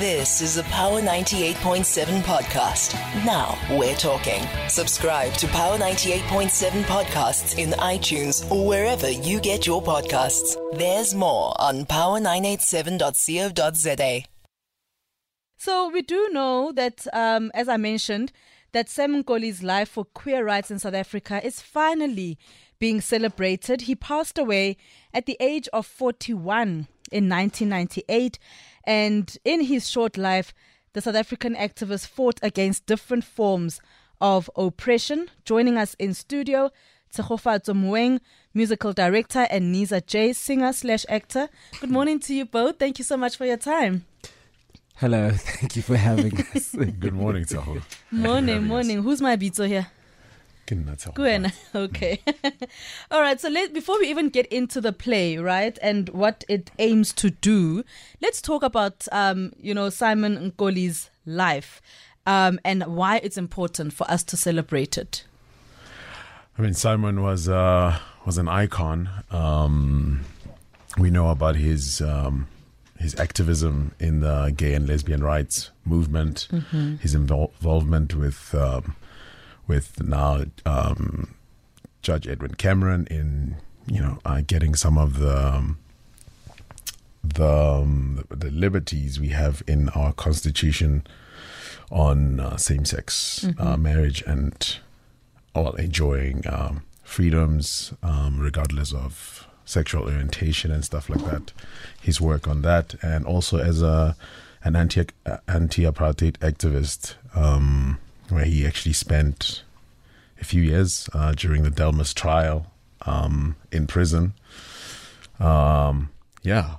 This is a Power 98.7 podcast. Now we're talking. Subscribe to Power 98.7 podcasts in iTunes or wherever you get your podcasts. There's more on power987.co.za. So we do know that, um, as I mentioned, that Simon Nkoli's life for queer rights in South Africa is finally being celebrated. He passed away at the age of 41 in 1998, and in his short life, the South African activist fought against different forms of oppression. Joining us in studio, Tshegofatso Moeng, musical director, and Niza Jay, singer slash actor. Good morning to you both. Thank you so much for your time. Hello, thank you for having us. Good morning, Tshego. Morning, morning. Who's my beats here? Gwen. Okay. All right. So let before we even get into the play, right, and what it aims to do, let's talk about um, you know, Simon Nkoli's life, um, and why it's important for us to celebrate it. I mean, Simon was uh, was an icon. Um, we know about his um, his activism in the gay and lesbian rights movement, mm-hmm. his invol- involvement with um, with now um, Judge Edwin Cameron in you know uh, getting some of the um, the, um, the liberties we have in our constitution on uh, same sex uh, mm-hmm. uh, marriage and well enjoying um, freedoms um, regardless of sexual orientation and stuff like that. His work on that, and also as a an anti anti apartheid activist. Um, where he actually spent a few years uh, during the Delmas trial um, in prison. Um, yeah.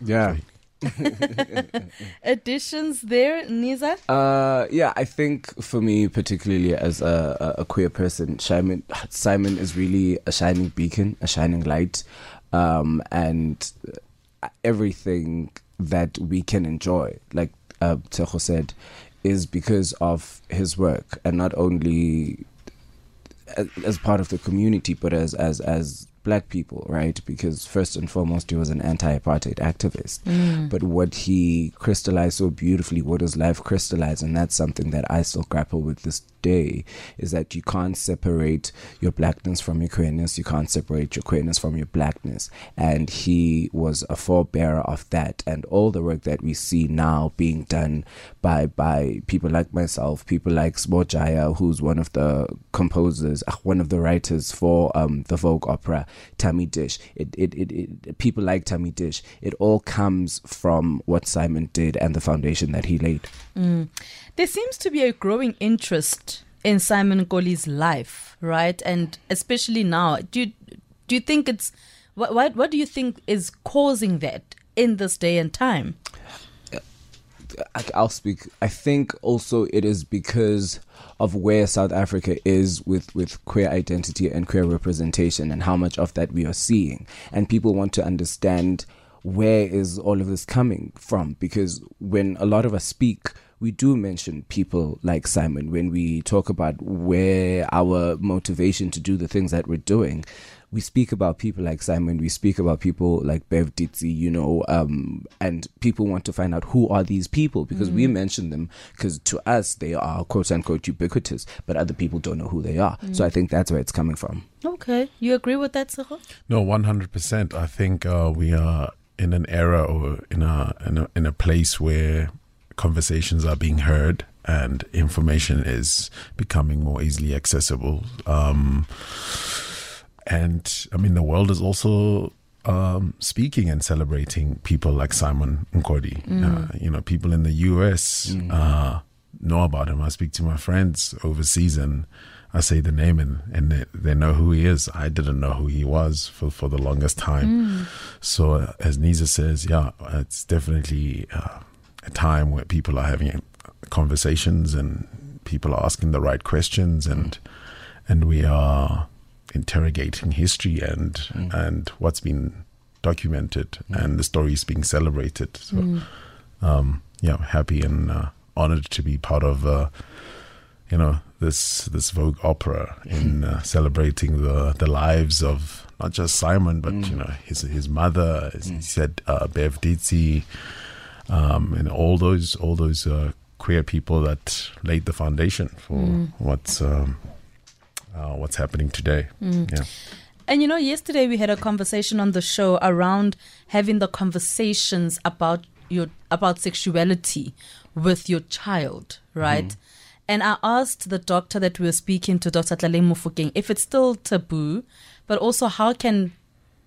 Yeah. Additions there, Niza? Uh, yeah, I think for me, particularly as a, a, queer person, Simon, Simon is really a shining beacon, a shining light, um, and everything that we can enjoy, like uh, Tshego said, is because of his work and not only as, as part of the community but as as as black people, right? Because first and foremost, he was an anti-apartheid activist. Mm. But what he crystallized so beautifully, what his life crystallized, and that's something that I still grapple with this day, is that you can't separate your blackness from your queerness. You can't separate your queerness from your blackness. And he was a forebearer of that. And all the work that we see now being done by by people like myself, people like Smojaya, who's one of the composers, one of the writers for um, the Vogue opera, Tammy Dish. It, it, it, it, people like Tammy Dish. It all comes from what Simon did and the foundation that he laid. Mm. There seems to be a growing interest in Simon Nkoli's life, right? And especially now, do you, do you think it's what, what what do you think is causing that in this day and time? I'll speak. I think also it is because of where South Africa is with, with queer identity and queer representation and how much of that we are seeing. And people want to understand where is all of this coming from because when a lot of us speak, we do mention people like Simon when we talk about where our motivation to do the things that we're doing we speak about people like Simon, we speak about people like Bev Ditsie, you know, um, and people want to find out who are these people because mm. we mention them because to us they are quote unquote ubiquitous, but other people don't know who they are. Mm. So I think that's where it's coming from. Okay, you agree with that, Tshego? No, one hundred percent. I think uh, we are in an era or in a, in a in a place where conversations are being heard and information is becoming more easily accessible. Um, and I mean, the world is also um, speaking and celebrating people like Simon Nkoli. Mm. Uh, you know, people in the US mm. uh, know about him. I speak to my friends overseas and I say the name and, and they, they, know who he is. I didn't know who he was for, for the longest time. Mm. So, uh, as Niza says, yeah, it's definitely uh, a time where people are having conversations and people are asking the right questions and and we are interrogating history and mm. and what's been documented mm. and the stories being celebrated. So, mm. um, yeah, happy and uh, honored to be part of, uh, you know, this this Vogue opera in uh, celebrating the the lives of not just Simon, but mm. you know his his mother. As he mm. said, uh, Bev Ditsie. Um, and all those all those uh, queer people that laid the foundation for Mm. what's um, uh, what's happening today. Mm. Yeah. And you know, yesterday we had a conversation on the show around having the conversations about your about sexuality with your child, right? And I asked the doctor that we were speaking to, Dr. Tlaleng Mofokeng, if it's still taboo, but also how can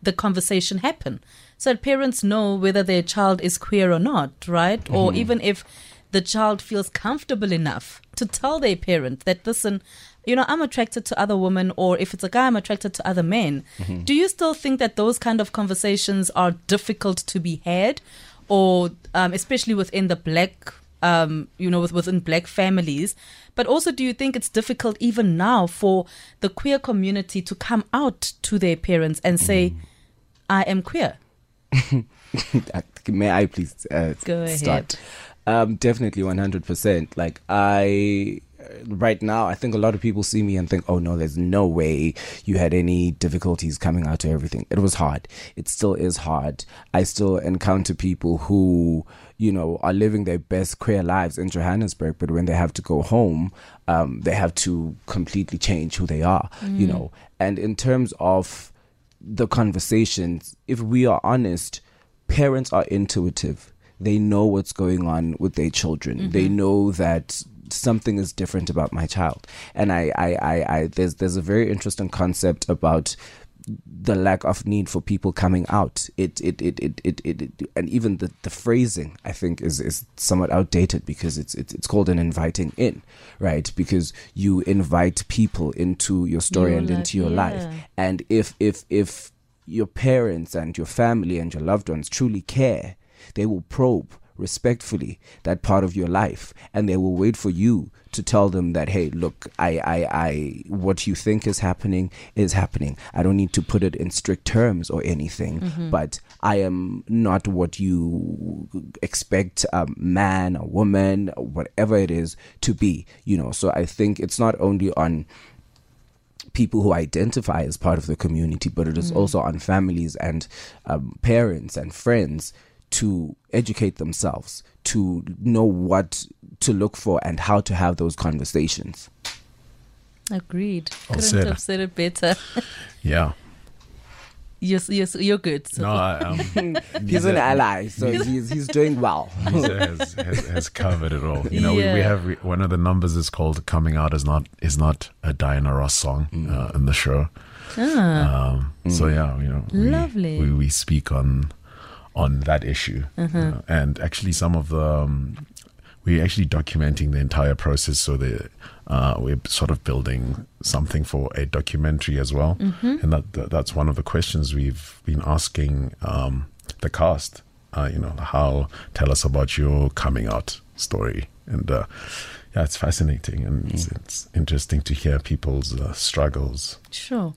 the conversation happen so that parents know whether their child is queer or not, right? Or even if the child feels comfortable enough to tell their parent that, listen, you know, I'm attracted to other women, or if it's a guy, I'm attracted to other men. Do you still think that those kind of conversations are difficult to be had, or um, especially within the black, um, you know, with, within black families? But also, do you think it's difficult even now for the queer community to come out to their parents and say, I am queer? May I please uh, Go start? Um, definitely, one hundred percent. Like I, right now, I think a lot of people see me and think, "Oh no, there's no way you had any difficulties coming out to everything." It was hard. It still is hard. I still encounter people who, you know, are living their best queer lives in Johannesburg, but when they have to go home, um, they have to completely change who they are. You know, and in terms of the conversations, if we are honest, parents are intuitive. They know what's going on with their children. They know that something is different about my child. And I, I, I, I there's there's a very interesting concept about the lack of need for people coming out. It it it it, it, it, it and even the, the phrasing I think is, is somewhat outdated because it's, it's it's called an inviting in, right? Because you invite people into your story Your and life, into your yeah. life. And if if if your parents and your family and your loved ones truly care, they will probe respectfully that part of your life and they will wait for you to tell them that hey look I, I i what you think is happening is happening. I don't need to put it in strict terms or anything but i am not what you expect a man a woman whatever it is to be you know. So i think it's not only on people who identify as part of the community, but it is also on families and um, parents and friends to educate themselves, to know what to look for and how to have those conversations. Agreed. Well Couldn't said. have said it better. Yeah. You're, you're, you're good. So. No, I, um, He's an ally, so he's he's doing well. Niza has, has, has covered it all. You know, we, we have we, one of the numbers is called "Coming Out" is not is not a Diana Ross song uh, in the show. Um, So yeah, you know, we, Ah. Lovely. We, we speak on on that issue, uh, and actually some of the um, we're actually documenting the entire process. So the uh, we're sort of building something for a documentary as well, Mm-hmm. and that, that that's one of the questions we've been asking um, the cast. Uh, you know, how tell us about your coming out story, and uh, yeah, it's fascinating and it's, it's interesting to hear people's uh, struggles. Sure.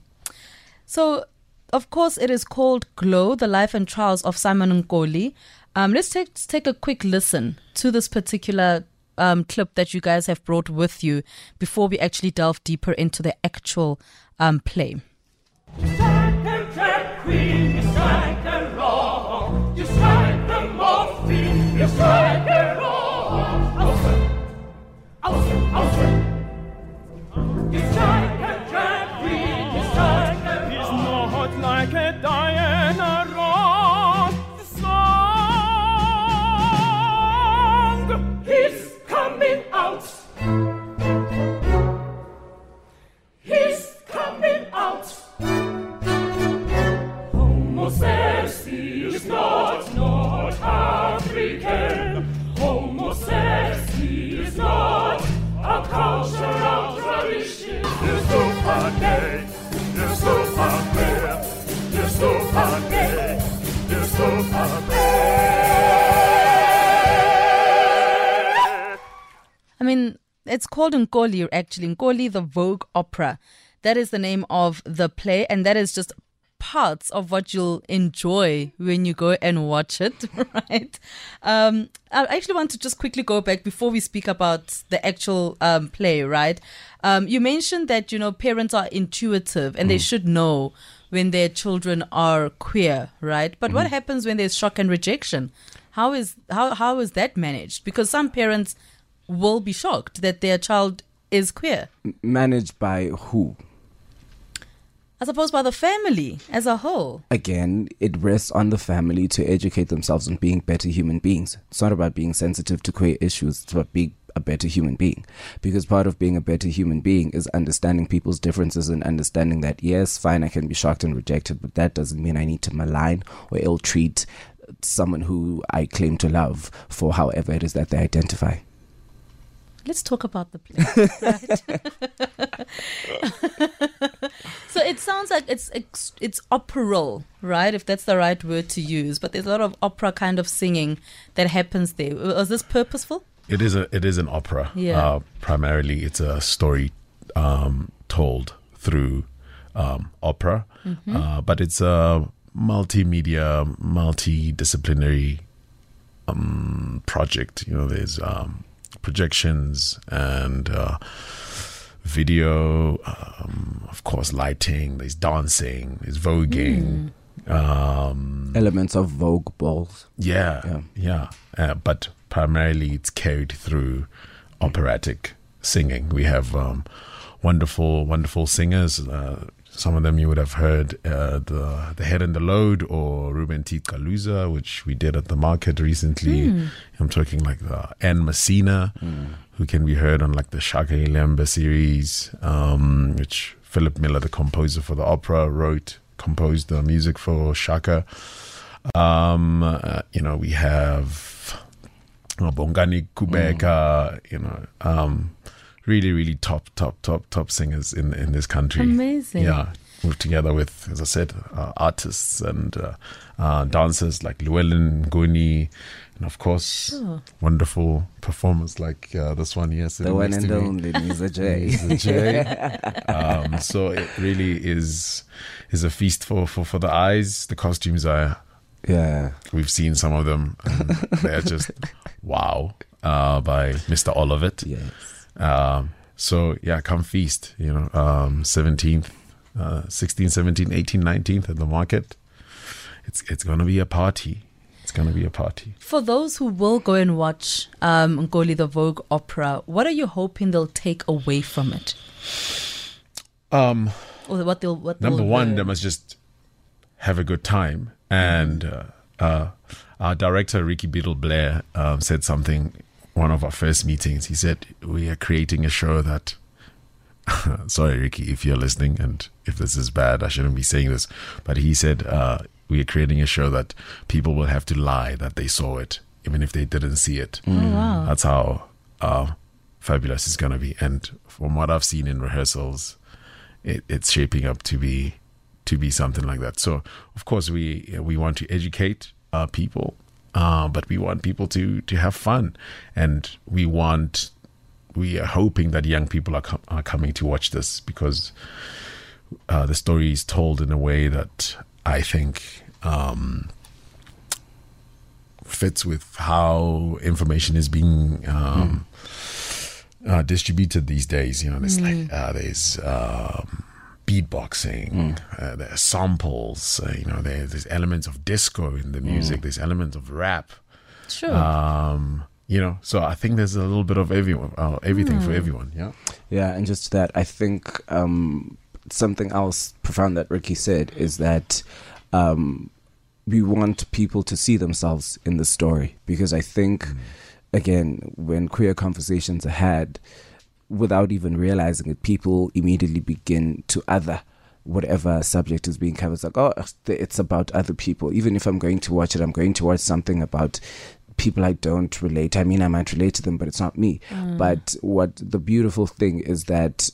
So, of course, it is called Glow, the life and trials of Simon Nkoli. Um, let's take, take a quick listen to this particular um, clip that you guys have brought with you before we actually delve deeper into the actual um, play. Diana Ross song. He's coming out. He's coming out. Homosexy is not, not African. Homosexy is not a cultural tradition. You're super it's called Nkoli actually. Nkoli, the Vogue opera. That is the name of the play, and that is just parts of what you'll enjoy when you go and watch it, right? Um, I actually want to just quickly go back before we speak about the actual um, play, right? Um, you mentioned that, you know, parents are intuitive and they should know when their children are queer, right? But what happens when there's shock and rejection? How is how how is that managed? Because some parents will be shocked that their child is queer. Managed by who? I suppose by the family as a whole. Again, it rests on the family to educate themselves on being better human beings. It's not about being sensitive to queer issues, it's about being a better human being. Because part of being a better human being is understanding people's differences and understanding that, yes, fine, I can be shocked and rejected, but that doesn't mean I need to malign or ill treat someone who I claim to love for however it is that they identify. Let's talk about the play. right? so it sounds like it's it's it's operal, right? If that's the right word to use. But there's a lot of opera kind of singing that happens there. Was this purposeful? It is a it is an opera. Yeah. Uh, primarily, it's a story um, told through um, opera, Mm-hmm. uh, but it's a multimedia, multidisciplinary um, project. You know, there's um, projections and uh, video, um, of course, lighting. There's dancing. There's voguing. Um, Elements of Vogue balls. yeah, Yeah. yeah. Uh, but primarily, it's carried through operatic singing. We have um, wonderful, wonderful singers. Uh, some of them you would have heard uh, the the head and the load or Ruben T. Kaluza, which we did at the market recently. I'm talking like the Anne Messina, who can be heard on like the Shaka Ilembe series, um, which Philip Miller, the composer for the opera, wrote, composed the music for Shaka. Um, uh, you know, we have uh, Bongani Kubeka, you know, um, really, really top, top, top, top singers in in this country. Amazing. Yeah, worked together with, as I said, uh, artists and uh, uh, dancers like Llewellyn Guni, and of course, wonderful performers like uh, this one here. The one and only Niza Jay. Niza Jay. um, so it really is is a feast for, for, for the eyes. The costumes are yeah. we've seen some of them. And they're just wow uh, by Mr. Olivet. Yes. Um, so yeah, come feast. You know, um, 17th, uh, 16th, 17th, 18th, 19th at the market. It's it's gonna be a party. It's gonna be a party. For those who will go and watch um, Nkoli the Vogue opera, what are you hoping they'll take away from it? Um, Or what they'll what number they'll one, learn? they must just have a good time. And uh, uh, our director, Rikki Beadle-Blair, um, said something one of our first meetings. He said, We are creating a show that. Sorry, Rikki, if you're listening, and if this is bad, I shouldn't be saying this. But he said, uh, We are creating a show that people will have to lie that they saw it, even if they didn't see it. Oh, wow. That's how uh, fabulous it's going to be. And from what I've seen in rehearsals, it, it's shaping up to be to be something like that. So, of course, we we want to educate uh, people, uh, but we want people to to have fun, and we want we are hoping that young people are com- are coming to watch this because uh, the story is told in a way that I think. Um, fits with how information is being um, uh, distributed these days. You know, there's like uh, there's um, beatboxing, uh, there's samples. Uh, you know, there, there's elements of disco in the music. There's elements of rap. Sure. Um, you know, so I think there's a little bit of everyone, uh, everything for everyone. Yeah. Yeah, and just that, I think um, something else profound that Rikki said is that um, we want people to see themselves in the story because I think, again, when queer conversations are had, without even realizing it, people immediately begin to other whatever subject is being covered. It's like, oh, it's about other people. Even if I'm going to watch it, I'm going to watch something about people I don't relate. I mean, I might relate to them, but it's not me. Mm. But what the beautiful thing is that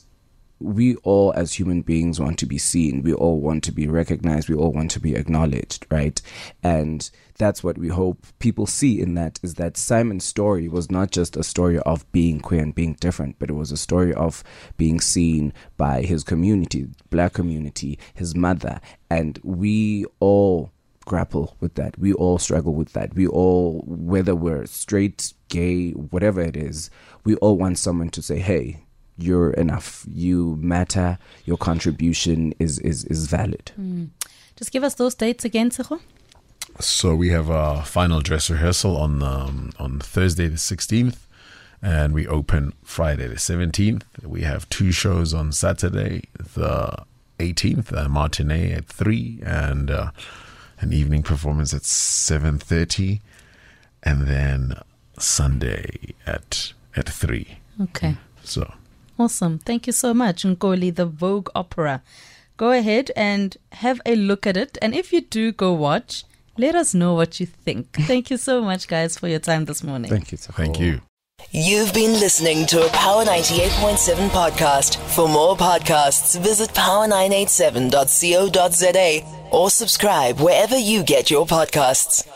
we all as human beings want to be seen. We all want to be recognized. We all want to be acknowledged right? And that's what we hope people see in that is that simon's story was not just a story of being queer and being different but it was a story of being seen by his community black community his mother. And we all grapple with that. We all struggle with that. We all whether we're straight gay whatever it is we all want someone to say hey you're enough. You matter. Your contribution is is is valid. Just give us those dates again, Tshego. So we have our final dress rehearsal on um, on Thursday the 16th, and we open Friday the 17th. We have two shows on Saturday the 18th, a matinee at three, and uh, an evening performance at 7:30, and then Sunday at at three. Okay. So Awesome. Thank you so much, Nkoli, the Vogue Opera. Go ahead and have a look at it. And if you do go watch, let us know what you think. Thank you so much, guys, for your time this morning. Thank you. thank you. You've been listening to a Power 98.7 podcast. For more podcasts, visit power987.co.za or subscribe wherever you get your podcasts.